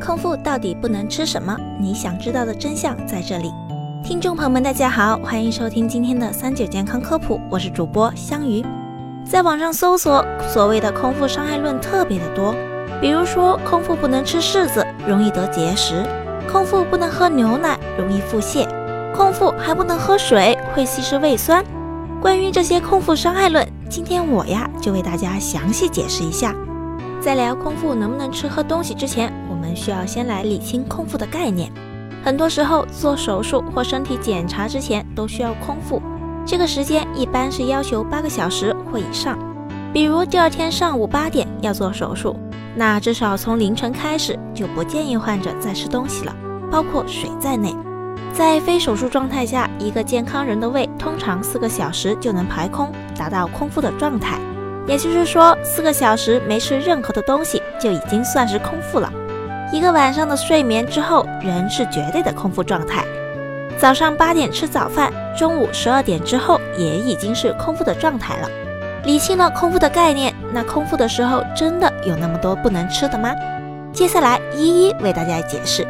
空腹到底不能吃什么？你想知道的真相在这里。听众朋友们，大家好，欢迎收听今天的三九健康科普，我是主播香鱼。在网上搜索所谓的空腹伤害论特别的多，比如说空腹不能吃柿子，容易得结石；空腹不能喝牛奶，容易腹泻；空腹还不能喝水，会稀释胃酸。关于这些空腹伤害论，今天我呀就为大家详细解释一下。在聊空腹能不能吃喝东西之前，需要先来理清空腹的概念。很多时候做手术或身体检查之前都需要空腹，这个时间一般是要求八个小时或以上。比如第二天上午八点要做手术，那至少从凌晨开始就不建议患者再吃东西了，包括水在内。在非手术状态下，一个健康人的胃通常四个小时就能排空，达到空腹的状态。也就是说，四个小时没吃任何的东西就已经算是空腹了。一个晚上的睡眠之后，人是绝对的空腹状态。早上八点吃早饭，中午十二点之后也已经是空腹的状态了。理清了空腹的概念，那空腹的时候真的有那么多不能吃的吗？接下来一一为大家解释。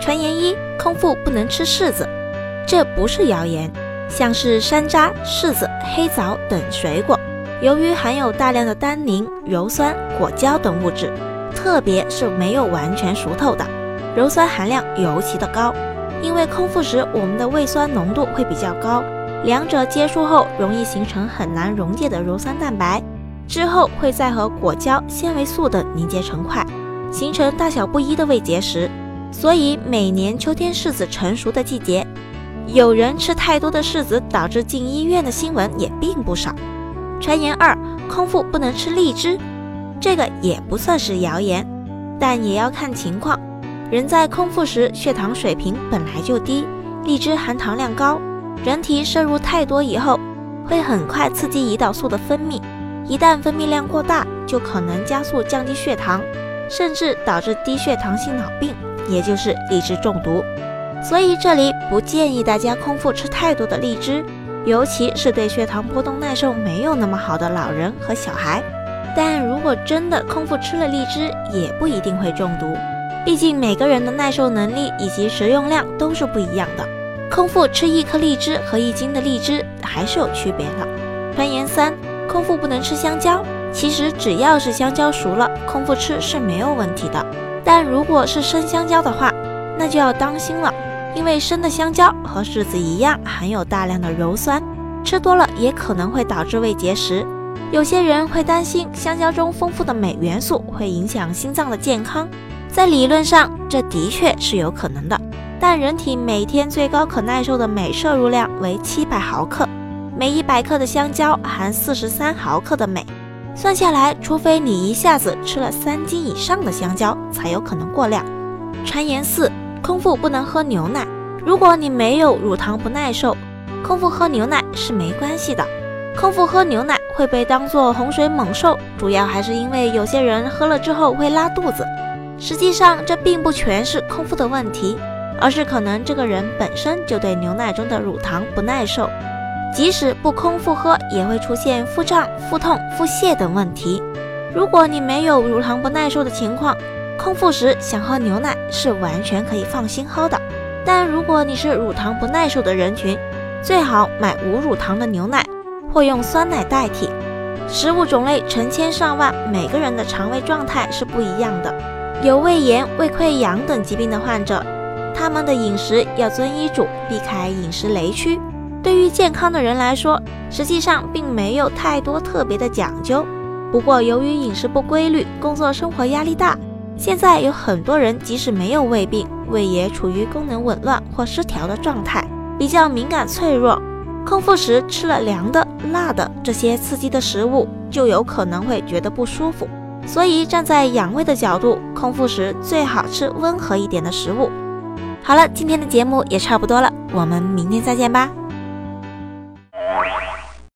传言一：空腹不能吃柿子，这不是谣言。像是山楂、柿子、黑枣等水果。由于含有大量的单宁、鞣酸、果胶等物质，特别是没有完全熟透的，鞣酸含量尤其的高。因为空腹时我们的胃酸浓度会比较高，两者接触后容易形成很难溶解的鞣酸蛋白，之后会再和果胶、纤维素等凝结成块，形成大小不一的胃结石。所以每年秋天柿子成熟的季节，有人吃太多的柿子导致进医院的新闻也并不少。传言二：空腹不能吃荔枝，这个也不算是谣言，但也要看情况。人在空腹时，血糖水平本来就低，荔枝含糖量高，人体摄入太多以后，会很快刺激胰岛素的分泌，一旦分泌量过大，就可能加速降低血糖，甚至导致低血糖性脑病，也就是荔枝中毒。所以这里不建议大家空腹吃太多的荔枝。尤其是对血糖波动耐受没有那么好的老人和小孩，但如果真的空腹吃了荔枝，也不一定会中毒。毕竟每个人的耐受能力以及食用量都是不一样的，空腹吃一颗荔枝和一斤的荔枝还是有区别的。传言三：空腹不能吃香蕉。其实只要是香蕉熟了，空腹吃是没有问题的。但如果是生香蕉的话，那就要当心了。因为生的香蕉和柿子一样含有大量的鞣酸，吃多了也可能会导致胃结石。有些人会担心香蕉中丰富的镁元素会影响心脏的健康，在理论上这的确是有可能的。但人体每天最高可耐受的镁摄入量为七百毫克，每一百克的香蕉含四十三毫克的镁，算下来，除非你一下子吃了三斤以上的香蕉，才有可能过量。传言四。空腹不能喝牛奶。如果你没有乳糖不耐受，空腹喝牛奶是没关系的。空腹喝牛奶会被当作洪水猛兽，主要还是因为有些人喝了之后会拉肚子。实际上，这并不全是空腹的问题，而是可能这个人本身就对牛奶中的乳糖不耐受。即使不空腹喝，也会出现腹胀、腹痛、腹泻等问题。如果你没有乳糖不耐受的情况，空腹时想喝牛奶是完全可以放心喝的，但如果你是乳糖不耐受的人群，最好买无乳糖的牛奶，或用酸奶代替。食物种类成千上万，每个人的肠胃状态是不一样的。有胃炎、胃溃疡等疾病的患者，他们的饮食要遵医嘱，避开饮食雷区。对于健康的人来说，实际上并没有太多特别的讲究。不过由于饮食不规律，工作生活压力大。现在有很多人，即使没有胃病，胃也处于功能紊乱或失调的状态，比较敏感脆弱。空腹时吃了凉的、辣的这些刺激的食物，就有可能会觉得不舒服。所以站在养胃的角度，空腹时最好吃温和一点的食物。好了，今天的节目也差不多了，我们明天再见吧。